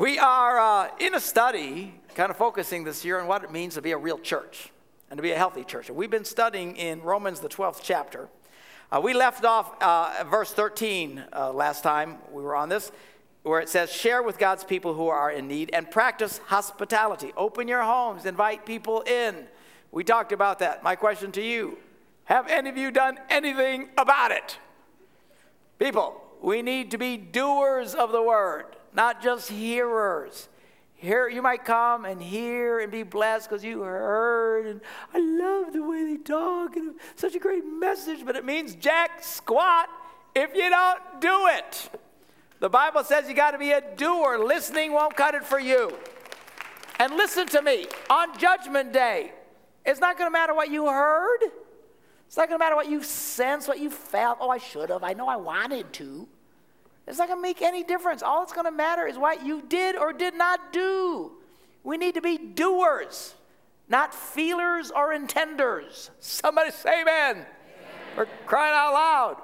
We are uh, in a study, kind of focusing this year on what it means to be a real church and to be a healthy church. And we've been studying in Romans, the 12th chapter. Uh, we left off uh, verse 13 uh, last time we were on this, where it says, Share with God's people who are in need and practice hospitality. Open your homes, invite people in. We talked about that. My question to you Have any of you done anything about it? People, we need to be doers of the word, not just hearers. Here, you might come and hear and be blessed because you heard, and I love the way they talk, and such a great message, but it means jack squat if you don't do it. The Bible says you got to be a doer. Listening won't cut it for you. And listen to me on Judgment Day, it's not going to matter what you heard. It's not going to matter what you sensed, what you felt. Oh, I should have. I know I wanted to. It's not going to make any difference. All it's going to matter is what you did or did not do. We need to be doers, not feelers or intenders. Somebody say amen. amen. We're crying out loud.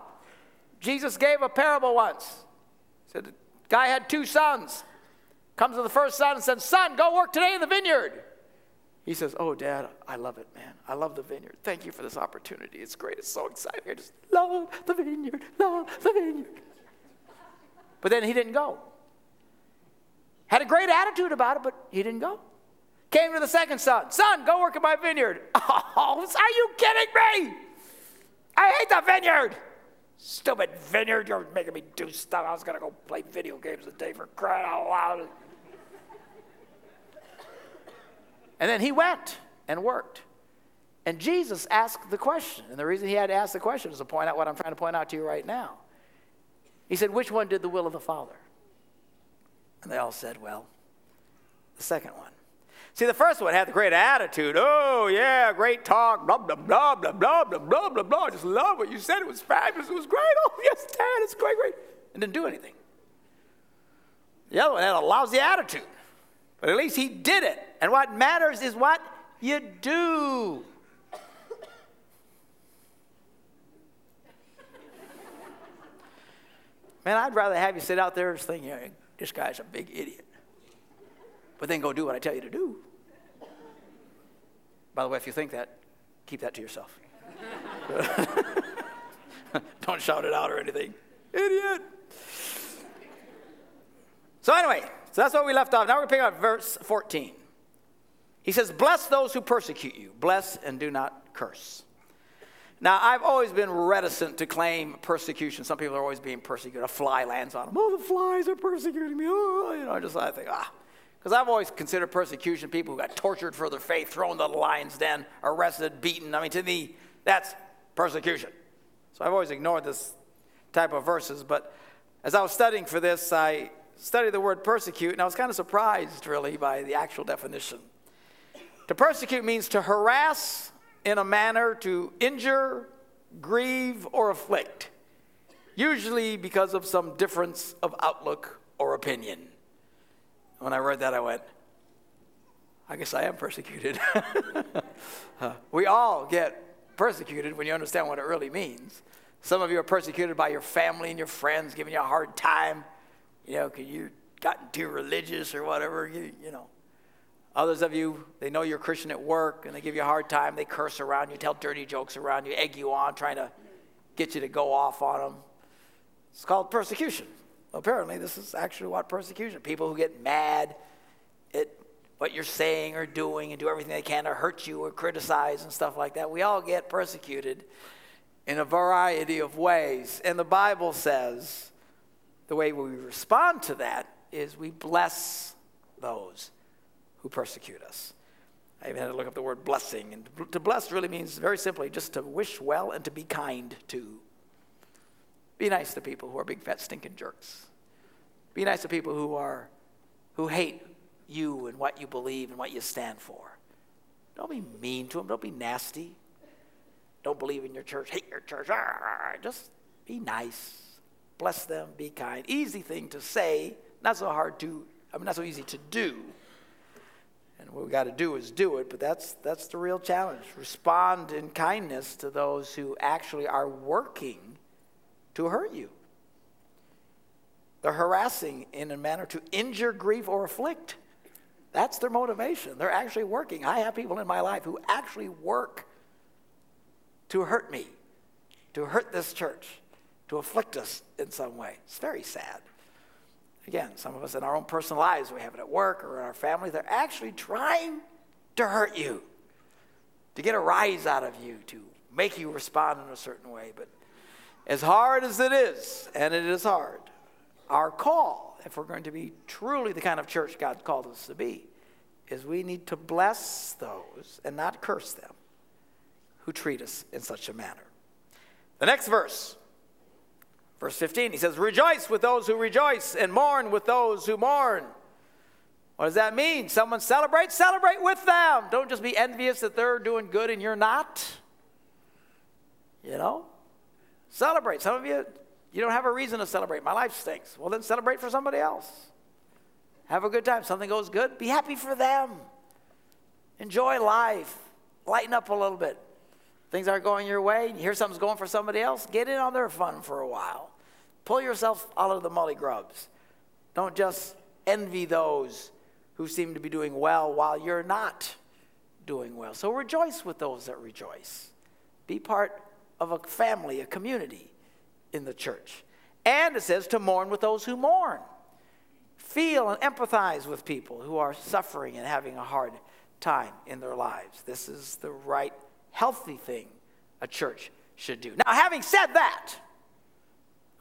Jesus gave a parable once. He said, the guy had two sons. Comes to the first son and said, Son, go work today in the vineyard. He says, Oh, Dad, I love it, man. I love the vineyard. Thank you for this opportunity. It's great. It's so exciting. I just love the vineyard, love the vineyard. But then he didn't go. Had a great attitude about it, but he didn't go. Came to the second son. Son, go work in my vineyard. Oh, are you kidding me? I hate the vineyard. Stupid vineyard. You're making me do stuff. I was going to go play video games today for crying out loud. And then he went and worked. And Jesus asked the question. And the reason he had to ask the question is to point out what I'm trying to point out to you right now. He said, Which one did the will of the Father? And they all said, Well, the second one. See, the first one had the great attitude. Oh, yeah, great talk, blah, blah, blah, blah, blah, blah, blah, blah, blah. Just love what you said. It was fabulous. It was great. Oh, yes, Dad, it's great, great. And didn't do anything. The other one had a lousy attitude. But at least he did it. And what matters is what you do. Man, I'd rather have you sit out there thinking, this guy's a big idiot. But then go do what I tell you to do. By the way, if you think that, keep that to yourself. Don't shout it out or anything. Idiot. So, anyway, so that's what we left off. Now we're picking up verse 14. He says, Bless those who persecute you, bless and do not curse. Now, I've always been reticent to claim persecution. Some people are always being persecuted. A fly lands on them. Oh, the flies are persecuting me. Oh, you know, I just I think, ah. Because I've always considered persecution people who got tortured for their faith, thrown to the lion's den, arrested, beaten. I mean, to me, that's persecution. So I've always ignored this type of verses. But as I was studying for this, I studied the word persecute, and I was kind of surprised, really, by the actual definition. To persecute means to harass in a manner to injure, grieve, or afflict, usually because of some difference of outlook or opinion. When I read that, I went, I guess I am persecuted. we all get persecuted when you understand what it really means. Some of you are persecuted by your family and your friends, giving you a hard time you know, because you gotten too religious or whatever, you, you know. Others of you, they know you're Christian at work and they give you a hard time. They curse around you, tell dirty jokes around you, egg you on, trying to get you to go off on them. It's called persecution. Apparently, this is actually what persecution. People who get mad at what you're saying or doing and do everything they can to hurt you or criticize and stuff like that. We all get persecuted in a variety of ways. And the Bible says the way we respond to that is we bless those who persecute us. I even had to look up the word blessing. And to bless really means very simply just to wish well and to be kind to. Be nice to people who are big fat stinking jerks. Be nice to people who are who hate you and what you believe and what you stand for. Don't be mean to them. Don't be nasty. Don't believe in your church. Hate your church. Just be nice bless them, be kind. Easy thing to say, not so hard to, I mean, not so easy to do. And what we got to do is do it, but that's, that's the real challenge. Respond in kindness to those who actually are working to hurt you. They're harassing in a manner to injure, grieve, or afflict. That's their motivation. They're actually working. I have people in my life who actually work to hurt me, to hurt this church, to afflict us in some way. It's very sad. Again, some of us in our own personal lives, we have it at work or in our family, they're actually trying to hurt you, to get a rise out of you, to make you respond in a certain way. But as hard as it is, and it is hard, our call, if we're going to be truly the kind of church God called us to be, is we need to bless those and not curse them who treat us in such a manner. The next verse, verse 15, he says, Rejoice with those who rejoice and mourn with those who mourn. What does that mean? Someone celebrates, celebrate with them. Don't just be envious that they're doing good and you're not. You know? Celebrate. Some of you, you don't have a reason to celebrate. My life stinks. Well, then celebrate for somebody else. Have a good time. Something goes good, be happy for them. Enjoy life. Lighten up a little bit. Things aren't going your way, you hear something's going for somebody else, get in on their fun for a while. Pull yourself out of the molly grubs. Don't just envy those who seem to be doing well while you're not doing well. So rejoice with those that rejoice. Be part of a family, a community in the church. And it says to mourn with those who mourn. Feel and empathize with people who are suffering and having a hard time in their lives. This is the right, healthy thing a church should do. Now, having said that,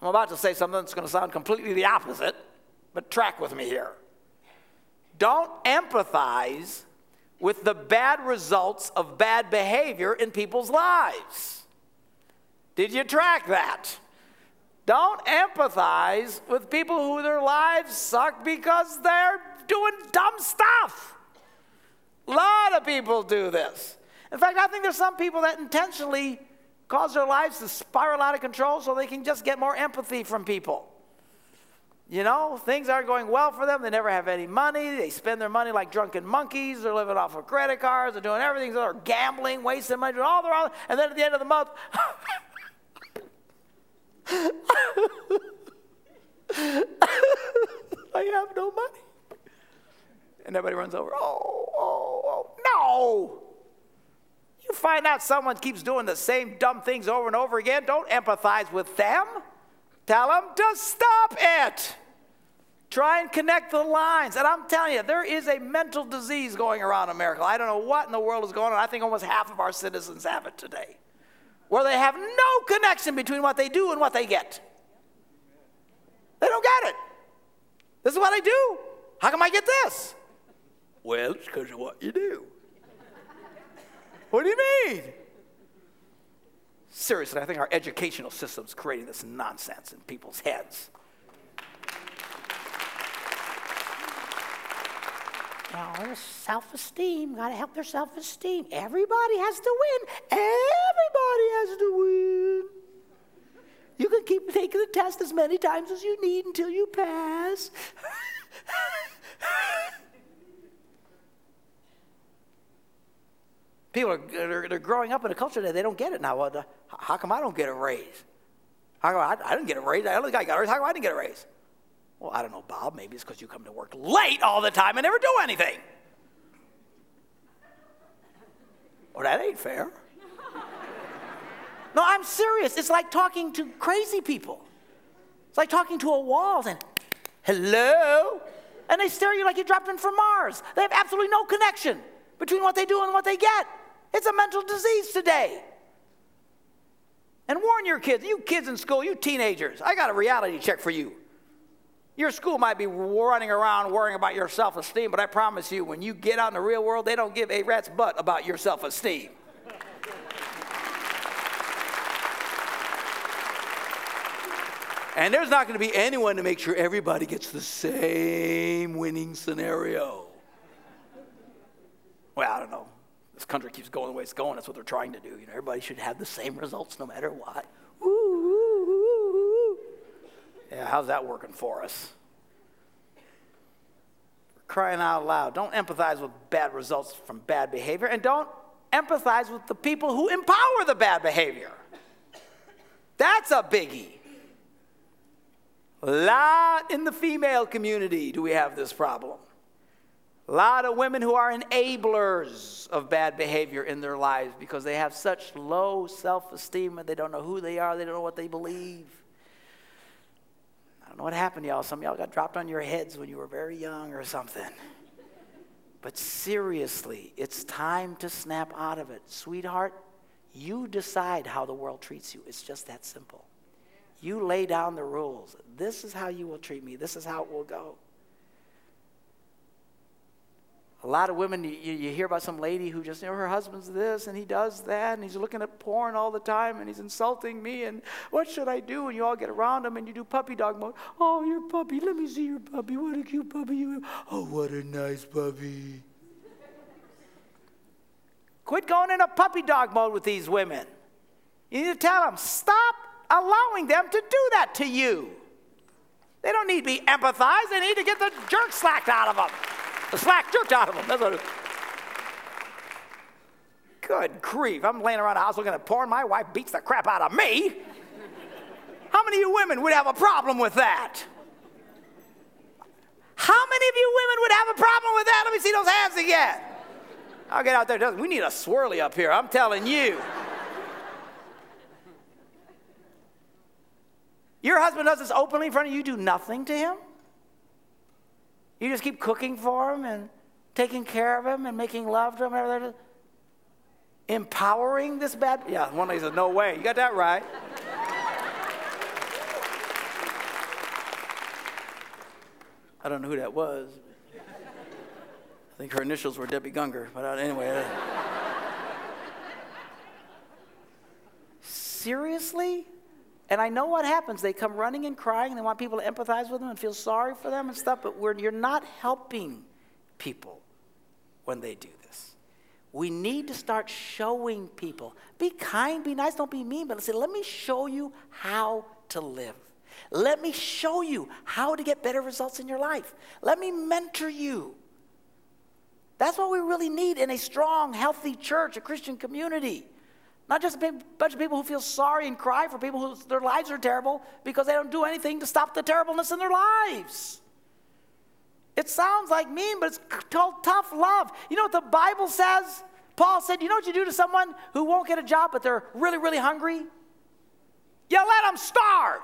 I'm about to say something that's going to sound completely the opposite, but track with me here. Don't empathize with the bad results of bad behavior in people's lives. Did you track that? Don't empathize with people who their lives suck because they're doing dumb stuff. A lot of people do this. In fact, I think there's some people that intentionally cause their lives to spiral out of control so they can just get more empathy from people. You know, things aren't going well for them. They never have any money. They spend their money like drunken monkeys. They're living off of credit cards. They're doing everything. They're gambling, wasting money, doing all the wrong. And then at the end of the month, I have no money. And everybody runs over. Oh, oh, oh. No. You find out someone keeps doing the same dumb things over and over again, don't empathize with them. Tell them to stop it. Try and connect the lines. And I'm telling you, there is a mental disease going around America. I don't know what in the world is going on. I think almost half of our citizens have it today, where they have no connection between what they do and what they get. They don't get it. This is what I do. How come I get this? Well, it's because of what you do. What do you mean? Seriously, I think our educational system's creating this nonsense in people's heads. Well, self-esteem. Got to help their self-esteem. Everybody has to win. Everybody has to win. You can keep taking the test as many times as you need until you pass. People are they're, growing up in a culture that they don't get it now. Well, how come I don't get a raise? How come I, I didn't get a raise? The other guy got a raise. How come I didn't get a raise? Well, I don't know, Bob. Maybe it's because you come to work late all the time and never do anything. Well, that ain't fair. No, I'm serious. It's like talking to crazy people. It's like talking to a wall and, hello? And they stare at you like you dropped in from Mars. They have absolutely no connection between what they do and what they get. It's a mental disease today. And warn your kids, you kids in school, you teenagers, I got a reality check for you. Your school might be running around worrying about your self esteem, but I promise you, when you get out in the real world, they don't give a rat's butt about your self esteem. And there's not going to be anyone to make sure everybody gets the same winning scenario. Well, I don't know. This country keeps going the way it's going. That's what they're trying to do. You know, everybody should have the same results no matter what. Ooh, ooh, ooh, yeah, how's that working for us? We're crying out loud. Don't empathize with bad results from bad behavior, and don't empathize with the people who empower the bad behavior. That's a biggie. A lot in the female community do we have this problem. A lot of women who are enablers of bad behavior in their lives because they have such low self esteem and they don't know who they are, they don't know what they believe. I don't know what happened to y'all. Some of y'all got dropped on your heads when you were very young or something. But seriously, it's time to snap out of it. Sweetheart, you decide how the world treats you. It's just that simple. You lay down the rules. This is how you will treat me, this is how it will go. A lot of women, you, you hear about some lady who just, you know, her husband's this and he does that and he's looking at porn all the time and he's insulting me and what should I do? And you all get around him and you do puppy dog mode. Oh, your puppy, let me see your puppy. What a cute puppy you have. Oh, what a nice puppy. Quit going in a puppy dog mode with these women. You need to tell them, stop allowing them to do that to you. They don't need to be empathized, they need to get the jerk slacked out of them. Slack jerked out of them. That's what. Good grief. I'm laying around the house looking at porn. My wife beats the crap out of me. How many of you women would have a problem with that? How many of you women would have a problem with that? Let me see those hands again. I'll get out there. We need a swirly up here, I'm telling you. Your husband does this openly in front of you do nothing to him? You just keep cooking for him and taking care of him and making love to him, and empowering this bad. Yeah, one lady said, "No way." You got that right. I don't know who that was. I think her initials were Debbie Gunger, but anyway. Uh, seriously? And I know what happens. They come running and crying, and they want people to empathize with them and feel sorry for them and stuff, but you're not helping people when they do this. We need to start showing people. Be kind, be nice, don't be mean, but say, let me show you how to live. Let me show you how to get better results in your life. Let me mentor you. That's what we really need in a strong, healthy church, a Christian community. Not just a bunch of people who feel sorry and cry for people whose their lives are terrible because they don't do anything to stop the terribleness in their lives. It sounds like mean, but it's called tough love. You know what the Bible says? Paul said, You know what you do to someone who won't get a job, but they're really, really hungry? You let them starve.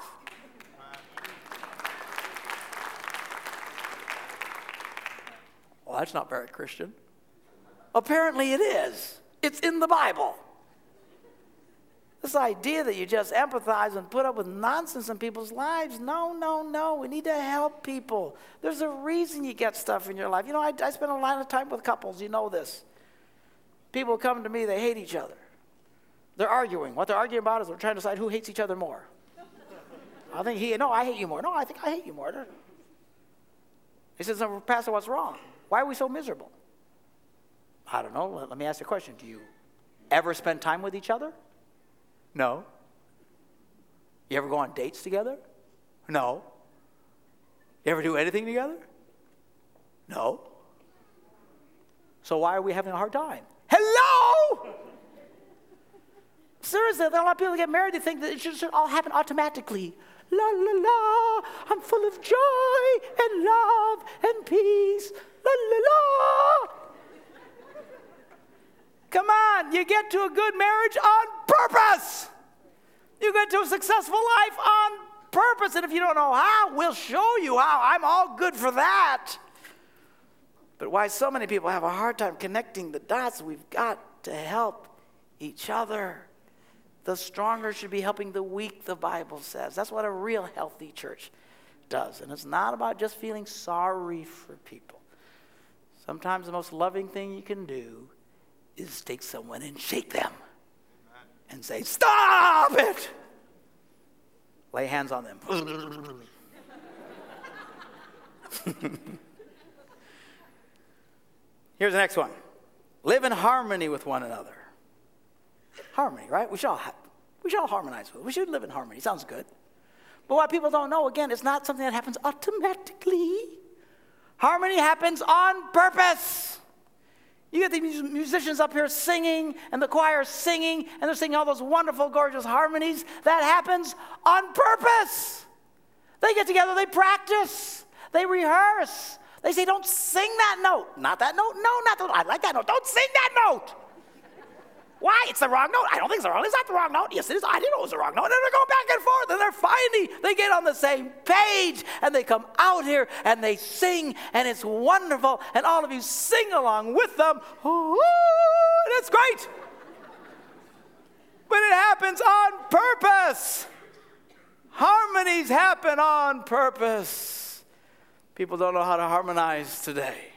Well, that's not very Christian. Apparently, it is. It's in the Bible. This idea that you just empathize and put up with nonsense in people's lives, no, no, no. We need to help people. There's a reason you get stuff in your life. You know, I, I spend a lot of time with couples, you know this. People come to me, they hate each other. They're arguing. What they're arguing about is they're trying to decide who hates each other more. I think he, no, I hate you more. No, I think I hate you more. He says, Pastor, what's wrong? Why are we so miserable? I don't know. Let, let me ask you a question. Do you ever spend time with each other? No. You ever go on dates together? No. You ever do anything together? No. So why are we having a hard time? Hello? Seriously, there are a lot of people get married, they think that it should, should all happen automatically. La la la, I'm full of joy and love and peace. La la la. Come on, you get to a good marriage on purpose. You get to a successful life on purpose. And if you don't know how, we'll show you how. I'm all good for that. But why so many people have a hard time connecting the dots, we've got to help each other. The stronger should be helping the weak, the Bible says. That's what a real healthy church does. And it's not about just feeling sorry for people. Sometimes the most loving thing you can do is take someone and shake them and say, Stop it! Lay hands on them. Here's the next one live in harmony with one another. Harmony, right? We should all, ha- we should all harmonize with. We should live in harmony. Sounds good. But what people don't know, again, it's not something that happens automatically. Harmony happens on purpose. You get the musicians up here singing, and the choir singing, and they're singing all those wonderful, gorgeous harmonies. That happens on purpose. They get together, they practice, they rehearse. They say, Don't sing that note. Not that note. No, not that note. I like that note. Don't sing that note. Why? It's the wrong note. I don't think it's the wrong. note. It's not the wrong note. Yes, it is. I didn't know it was the wrong note. And they're going back and forth, and they're finally they get on the same page, and they come out here and they sing, and it's wonderful. And all of you sing along with them. Ooh, that's great. But it happens on purpose. Harmonies happen on purpose. People don't know how to harmonize today.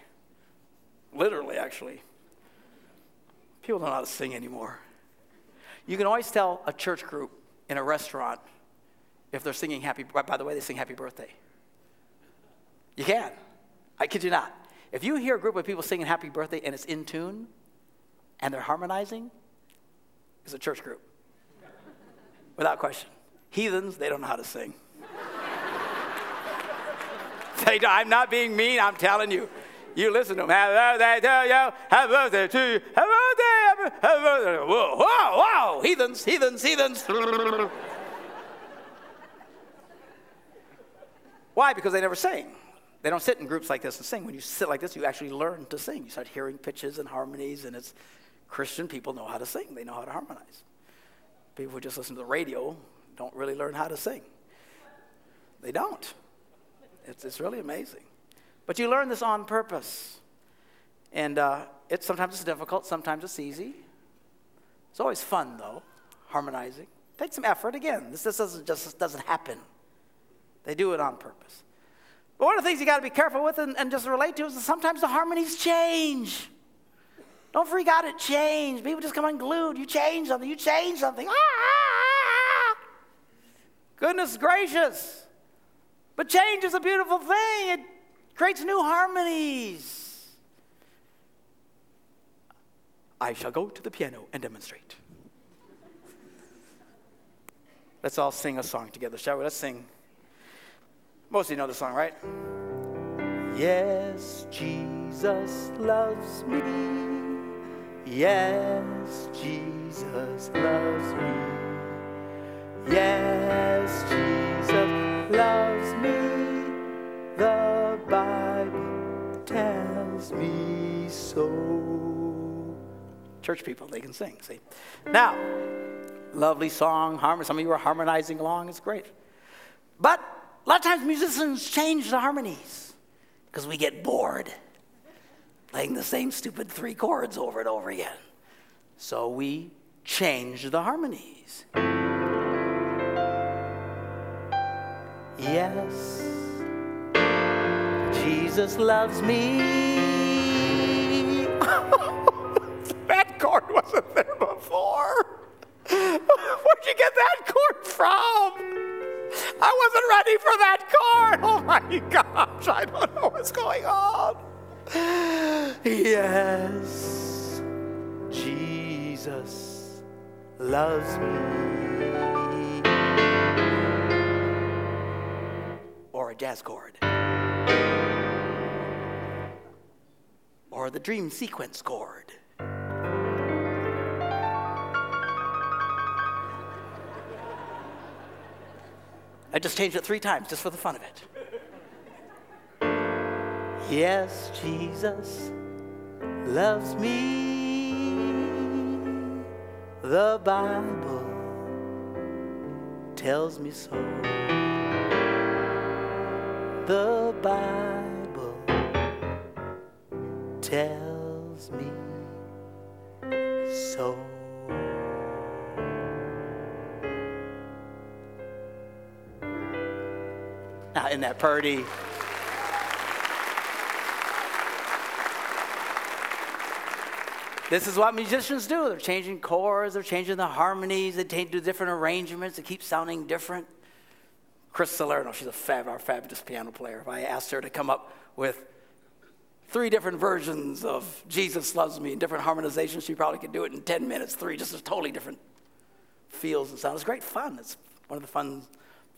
Literally, actually. People don't know how to sing anymore. You can always tell a church group in a restaurant if they're singing happy, by the way, they sing happy birthday. You can. I kid you not. If you hear a group of people singing happy birthday and it's in tune and they're harmonizing, it's a church group. Without question. Heathens, they don't know how to sing. they, I'm not being mean, I'm telling you. You listen to them. Happy birthday to you. Happy. Whoa, whoa, whoa. Heathens, heathens, heathens. Why? Because they never sing. They don't sit in groups like this and sing. When you sit like this, you actually learn to sing. You start hearing pitches and harmonies, and it's Christian people know how to sing. They know how to harmonize. People who just listen to the radio don't really learn how to sing. They don't. It's, it's really amazing. But you learn this on purpose. And uh, it, sometimes it's difficult, sometimes it's easy. It's always fun, though, harmonizing. Takes some effort. Again, this, this doesn't, just doesn't happen. They do it on purpose. But one of the things you got to be careful with and, and just relate to is that sometimes the harmonies change. Don't freak out at change. People just come unglued. You change something, you change something. Ah, ah, ah. Goodness gracious. But change is a beautiful thing. It creates new harmonies. I shall go to the piano and demonstrate. Let's all sing a song together, shall we? Let's sing. Most of you know the song, right? Yes, Jesus loves me. Yes, Jesus loves me. Yes, Jesus loves me. Church people, they can sing, see? Now, lovely song, harmony. Some of you are harmonizing along, it's great. But a lot of times musicians change the harmonies because we get bored playing the same stupid three chords over and over again. So we change the harmonies. Yes, Jesus loves me. wasn't there before. Where'd you get that chord from? I wasn't ready for that chord. Oh my gosh, I don't know what's going on. Yes, Jesus loves me. Or a jazz chord. Or the dream sequence chord. I just changed it three times just for the fun of it. Yes, Jesus loves me. The Bible tells me so. The Bible tells me In that pretty? This is what musicians do. They're changing chords, they're changing the harmonies, they do different arrangements, it keeps sounding different. Chris Salerno, she's a fab, our fabulous piano player. If I asked her to come up with three different versions of Jesus Loves Me in different harmonizations, she probably could do it in 10 minutes, three, just totally different feels and sounds. It's great fun. It's one of the fun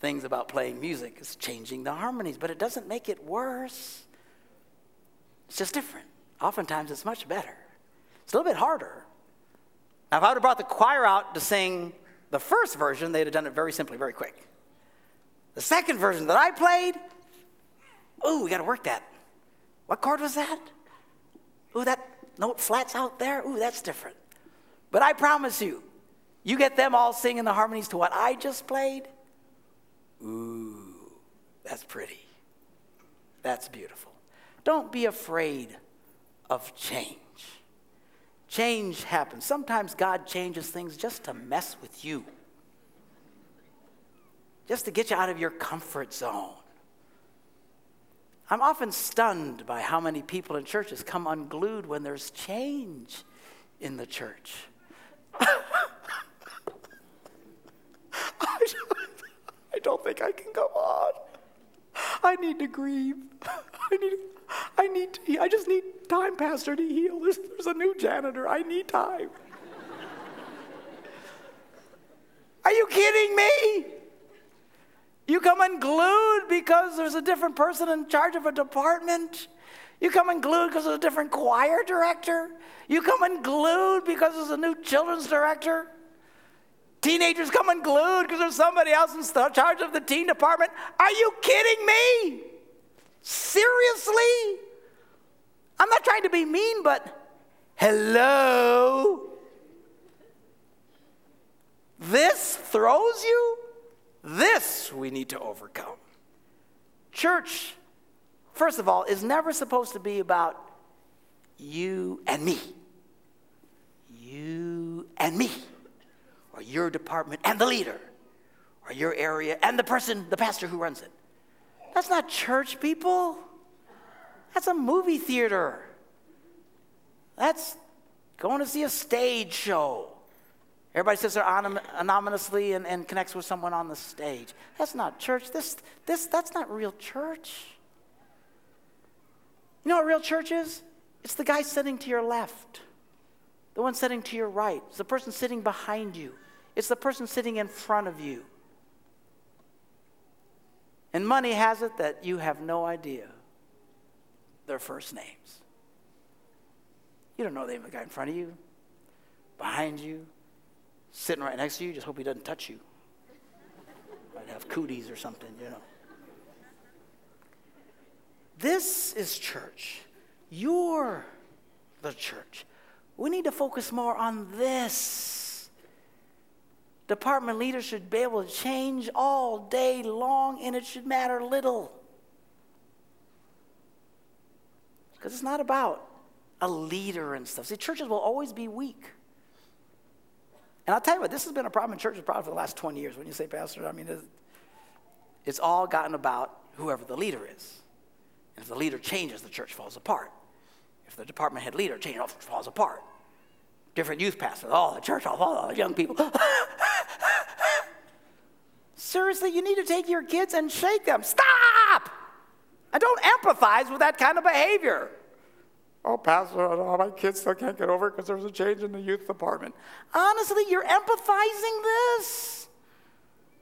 things about playing music is changing the harmonies, but it doesn't make it worse. It's just different. Oftentimes, it's much better. It's a little bit harder. Now, if I would have brought the choir out to sing the first version, they'd have done it very simply, very quick. The second version that I played, ooh, we got to work that. What chord was that? Ooh, that note flats out there. Ooh, that's different. But I promise you, you get them all singing the harmonies to what I just played. Ooh, that's pretty. That's beautiful. Don't be afraid of change. Change happens. Sometimes God changes things just to mess with you, just to get you out of your comfort zone. I'm often stunned by how many people in churches come unglued when there's change in the church. I don't think I can go on. I need to grieve. I need, I need to, I just need time, Pastor, to heal. There's, there's a new janitor. I need time. Are you kidding me? You come unglued because there's a different person in charge of a department. You come unglued because there's a different choir director. You come unglued because there's a new children's director. Teenagers come unglued because there's somebody else in charge of the teen department. Are you kidding me? Seriously? I'm not trying to be mean, but hello? This throws you? This we need to overcome. Church, first of all, is never supposed to be about you and me. You and me, or your department and the leader, or your area and the person, the pastor who runs it. That's not church, people. That's a movie theater. That's going to see a stage show. Everybody sits there anonymously and, and connects with someone on the stage. That's not church. This, this, that's not real church. You know what real church is? It's the guy sitting to your left, the one sitting to your right, it's the person sitting behind you, it's the person sitting in front of you. And money has it that you have no idea their first names. You don't know the name of the guy in front of you, behind you, sitting right next to you, just hope he doesn't touch you. Might have cooties or something, you know. This is church. You're the church. We need to focus more on this. Department leaders should be able to change all day long, and it should matter little. Because it's not about a leader and stuff. See, churches will always be weak. And I'll tell you what, this has been a problem in churches probably for the last 20 years. When you say, Pastor, I mean, it's, all gotten about whoever the leader is. And if the leader changes, the church falls apart. If the department head leader changes, it falls apart. Different youth pastors, oh, the church, all the young people. Seriously, you need to take your kids and shake them. Stop! And don't empathize with that kind of behavior. Oh, Pastor, oh, my kids still can't get over it because there was a change in the youth department. Honestly, you're empathizing this.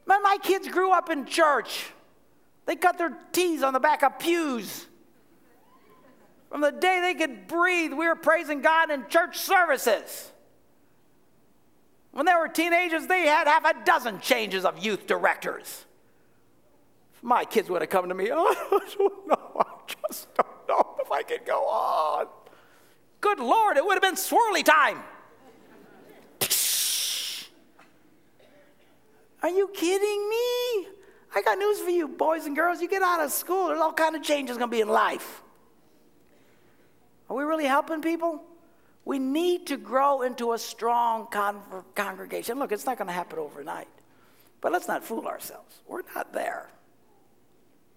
Man, my kids grew up in church. They cut their teeth on the back of pews. From the day they could breathe, we were praising God in church services. When they were teenagers, they had half a dozen changes of youth directors. My kids would have come to me, oh, I don't know, I just don't know if I can go on. Good Lord, it would have been swirly time. Are you kidding me? I got news for you, boys and girls. You get out of school, there's all kind of changes to be in life. Are we really helping people? We need to grow into a strong con- congregation. Look, it's not going to happen overnight. But let's not fool ourselves. We're not there.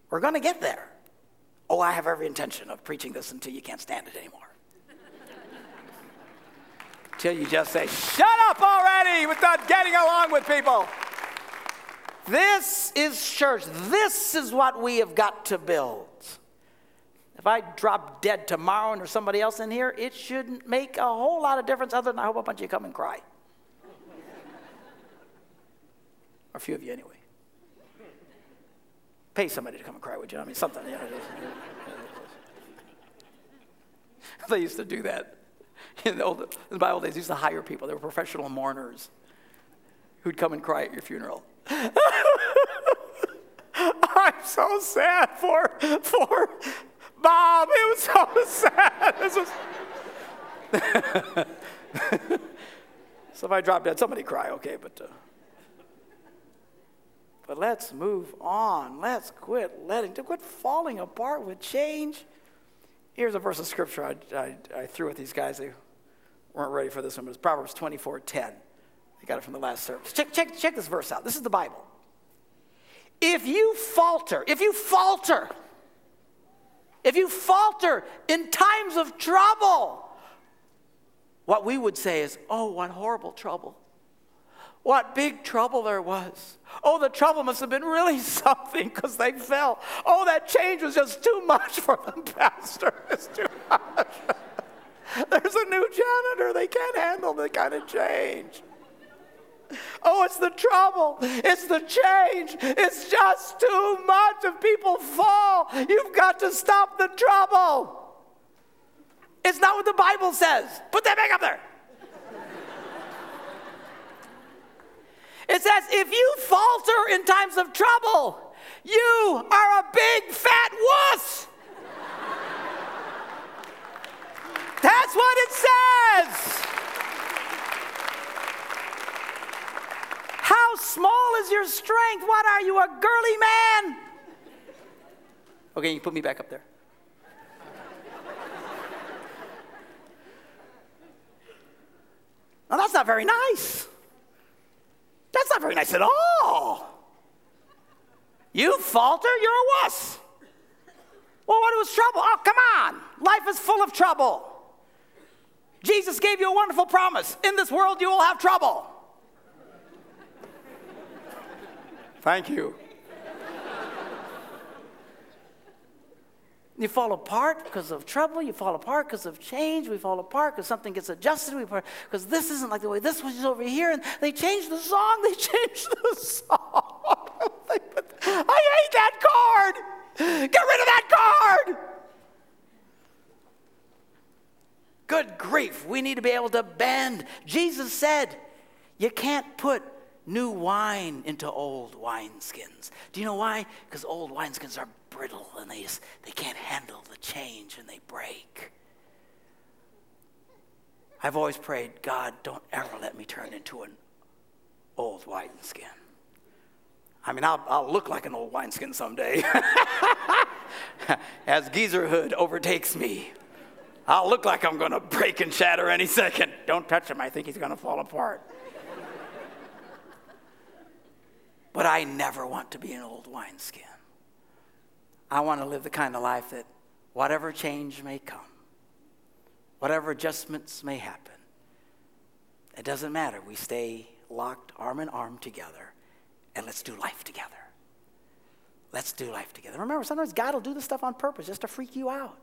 We're going to get there. Oh, I have every intention of preaching this until you can't stand it anymore. Till you just say, shut up already with not getting along with people. This is church. This is what we have got to build. If I drop dead tomorrow and there's somebody else in here, it shouldn't make a whole lot of difference other than I hope a bunch of you come and cry. or a few of you anyway. Pay somebody to come and cry with you. I mean, something. You know, they used to do that. In the, old, in old days, they used to hire people. They were professional mourners who'd come and cry at your funeral. I'm so sad for, for Bob. It was so sad. This was. drop dead, somebody cry, okay? But, uh, but let's move on. Let's quit letting, to quit falling apart with change. Here's a verse of scripture I, I, I threw at these guys. They weren't ready for this one, it's Proverbs 24 10. I got it from the last service. Check, check, check this verse out. This is the Bible. If you falter, if you falter, if you falter in times of trouble, what we would say is, oh, what horrible trouble. What big trouble there was. Oh, the trouble must have been really something because they fell. Oh, that change was just too much for them, Pastor. It's too much. There's a new janitor. They can't handle the kind of change. Oh, it's the trouble. It's the change. It's just too much. If people fall, you've got to stop the trouble. It's not what the Bible says. Put that back up there. It says, if you falter in times of trouble, you are a big fat wuss. That's what it says. How small is your strength? What are you, a girly man? Okay, you put me back up there. Now, that's not very nice. That's not very nice at all. You falter, you're a wuss. Well, what was trouble? Oh, come on. Life is full of trouble. Jesus gave you a wonderful promise. In this world, you will have trouble. Thank you. You fall apart because of trouble. You fall apart because of change. We fall apart because something gets adjusted. We because this isn't like the way this was over here. And they changed the song. They changed the song. I hate that card. Get rid of that card. Good grief. We need to be able to bend. Jesus said, you can't put new wine into old wineskins. Do you know why? Because old wineskins are brittle and they, just, they can't handle the change and they break. I've always prayed, God, don't ever let me turn into an old wineskin. I mean, I'll, I'll look like an old wineskin someday. As geezerhood overtakes me, I'll look like I'm going to break and shatter any second. Don't touch him. I think he's going to fall apart. But I never want to be an old wineskin. I want to live the kind of life that whatever change may come, whatever adjustments may happen, it doesn't matter. We stay locked arm in arm together and let's do life together. Let's do life together. Remember, sometimes God will do this stuff on purpose just to freak you out.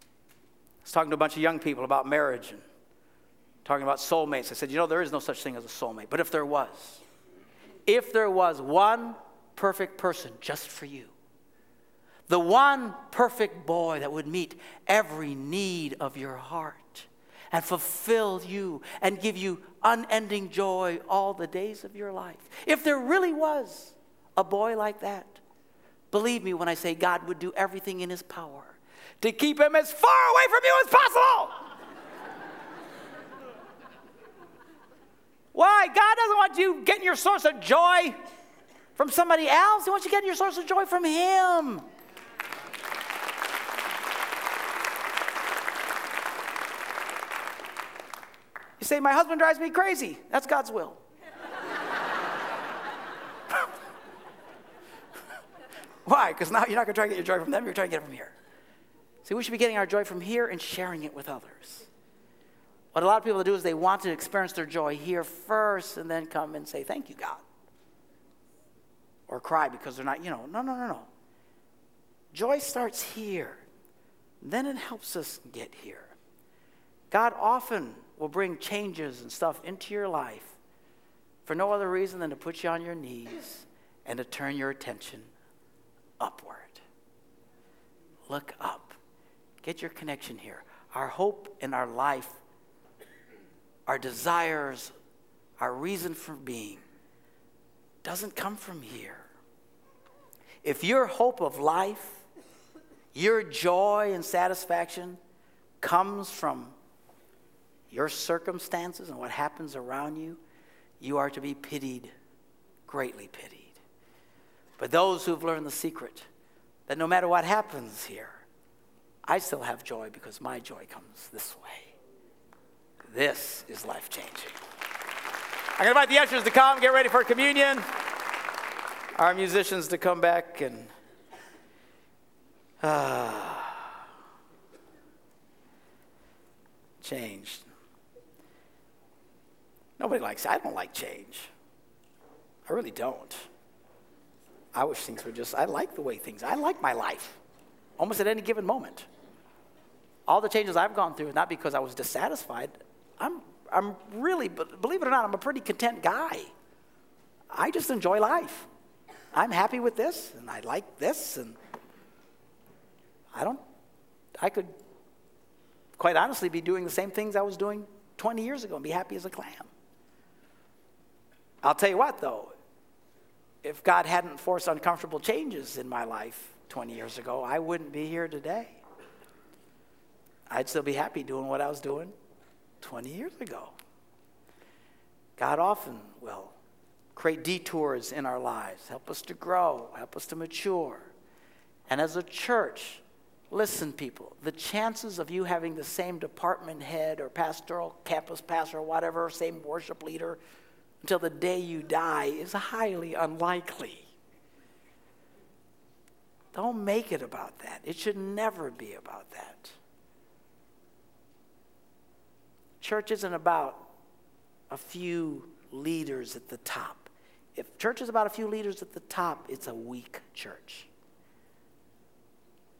I was talking to a bunch of young people about marriage and talking about soulmates. I said, you know, there is no such thing as a soulmate. But if there was, if there was one perfect person just for you. The one perfect boy that would meet every need of your heart and fulfill you and give you unending joy all the days of your life. If there really was a boy like that, believe me when I say God would do everything in his power to keep him as far away from you as possible. Why? God doesn't want you getting your source of joy from somebody else. He wants you getting your source of joy from Him. You say, My husband drives me crazy. That's God's will. Why? Because now you're not going to try to get your joy from them, you're trying to get it from here. See, we should be getting our joy from here and sharing it with others. What a lot of people do is they want to experience their joy here first and then come and say, Thank you, God or cry because they're not, you know, no, no, no, no. Joy starts here, then it helps us get here. God often will bring changes and stuff into your life for no other reason than to put you on your knees and to turn your attention upward. Look up. Get your connection here. Our hope in our life, our desires, our reason for being doesn't come from here. If your hope of life, your joy and satisfaction comes from your circumstances and what happens around you, you are to be pitied, greatly pitied. But those who've learned the secret that no matter what happens here, I still have joy because my joy comes this way. This is life changing. I'm going to invite the ushers to come, get ready for communion. Our musicians to come back and. Uh, changed. Nobody likes I don't like change. I really don't. I wish things were just, I like the way things, I like my life almost at any given moment. All the changes I've gone through, is not because I was dissatisfied. I'm, I'm really, believe it or not, I'm a pretty content guy. I just enjoy life. I'm happy with this, and I like this, and I don't, I could quite honestly be doing the same things I was doing 20 years ago and be happy as a clam. I'll tell you what, though, if God hadn't forced uncomfortable changes in my life 20 years ago, I wouldn't be here today. I'd still be happy doing what I was doing 20 years ago. God often will create detours in our lives, help us to grow, help us to mature. And as a church, listen, people, the chances of you having the same department head or pastoral campus pastor or whatever, same worship leader, until the day you die is highly unlikely. Don't make it about that. It should never be about that. Church isn't about a few leaders at the top. If church is about a few leaders at the top, it's a weak church.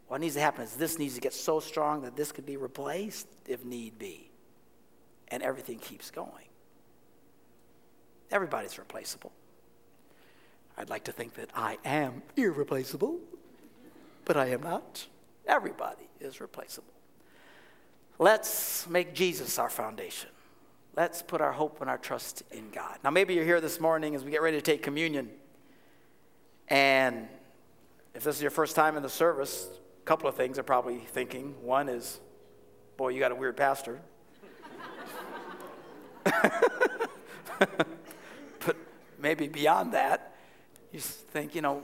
What needs to happen is this needs to get so strong that this could be replaced if need be. And everything keeps going. Everybody's replaceable. I'd like to think that I am irreplaceable, but I am not. Everybody is replaceable. Let's make Jesus our foundation. Let's put our hope and our trust in God. Now, maybe you're here this morning as we get ready to take communion. And if this is your first time in the service, a couple of things are probably thinking. One is, boy, you got a weird pastor. But maybe beyond that, you think, you know,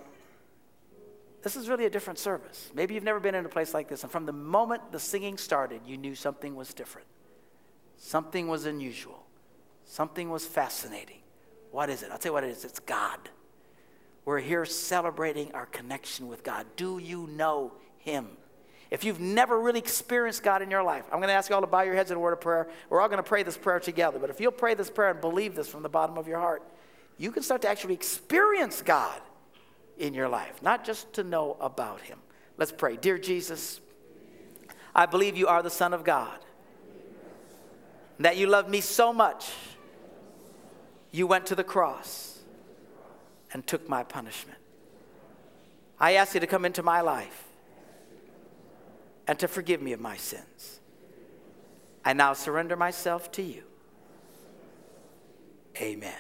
this is really a different service. Maybe you've never been in a place like this, and from the moment the singing started, you knew something was different. Something was unusual. Something was fascinating. What is it? I'll tell you what it is it's God. We're here celebrating our connection with God. Do you know Him? If you've never really experienced God in your life, I'm going to ask you all to bow your heads in a word of prayer. We're all going to pray this prayer together. But if you'll pray this prayer and believe this from the bottom of your heart, you can start to actually experience God in your life, not just to know about Him. Let's pray. Dear Jesus, I believe you are the Son of God, that you love me so much, you went to the cross and took my punishment. I ask you to come into my life and to forgive me of my sins. I now surrender myself to you. Amen.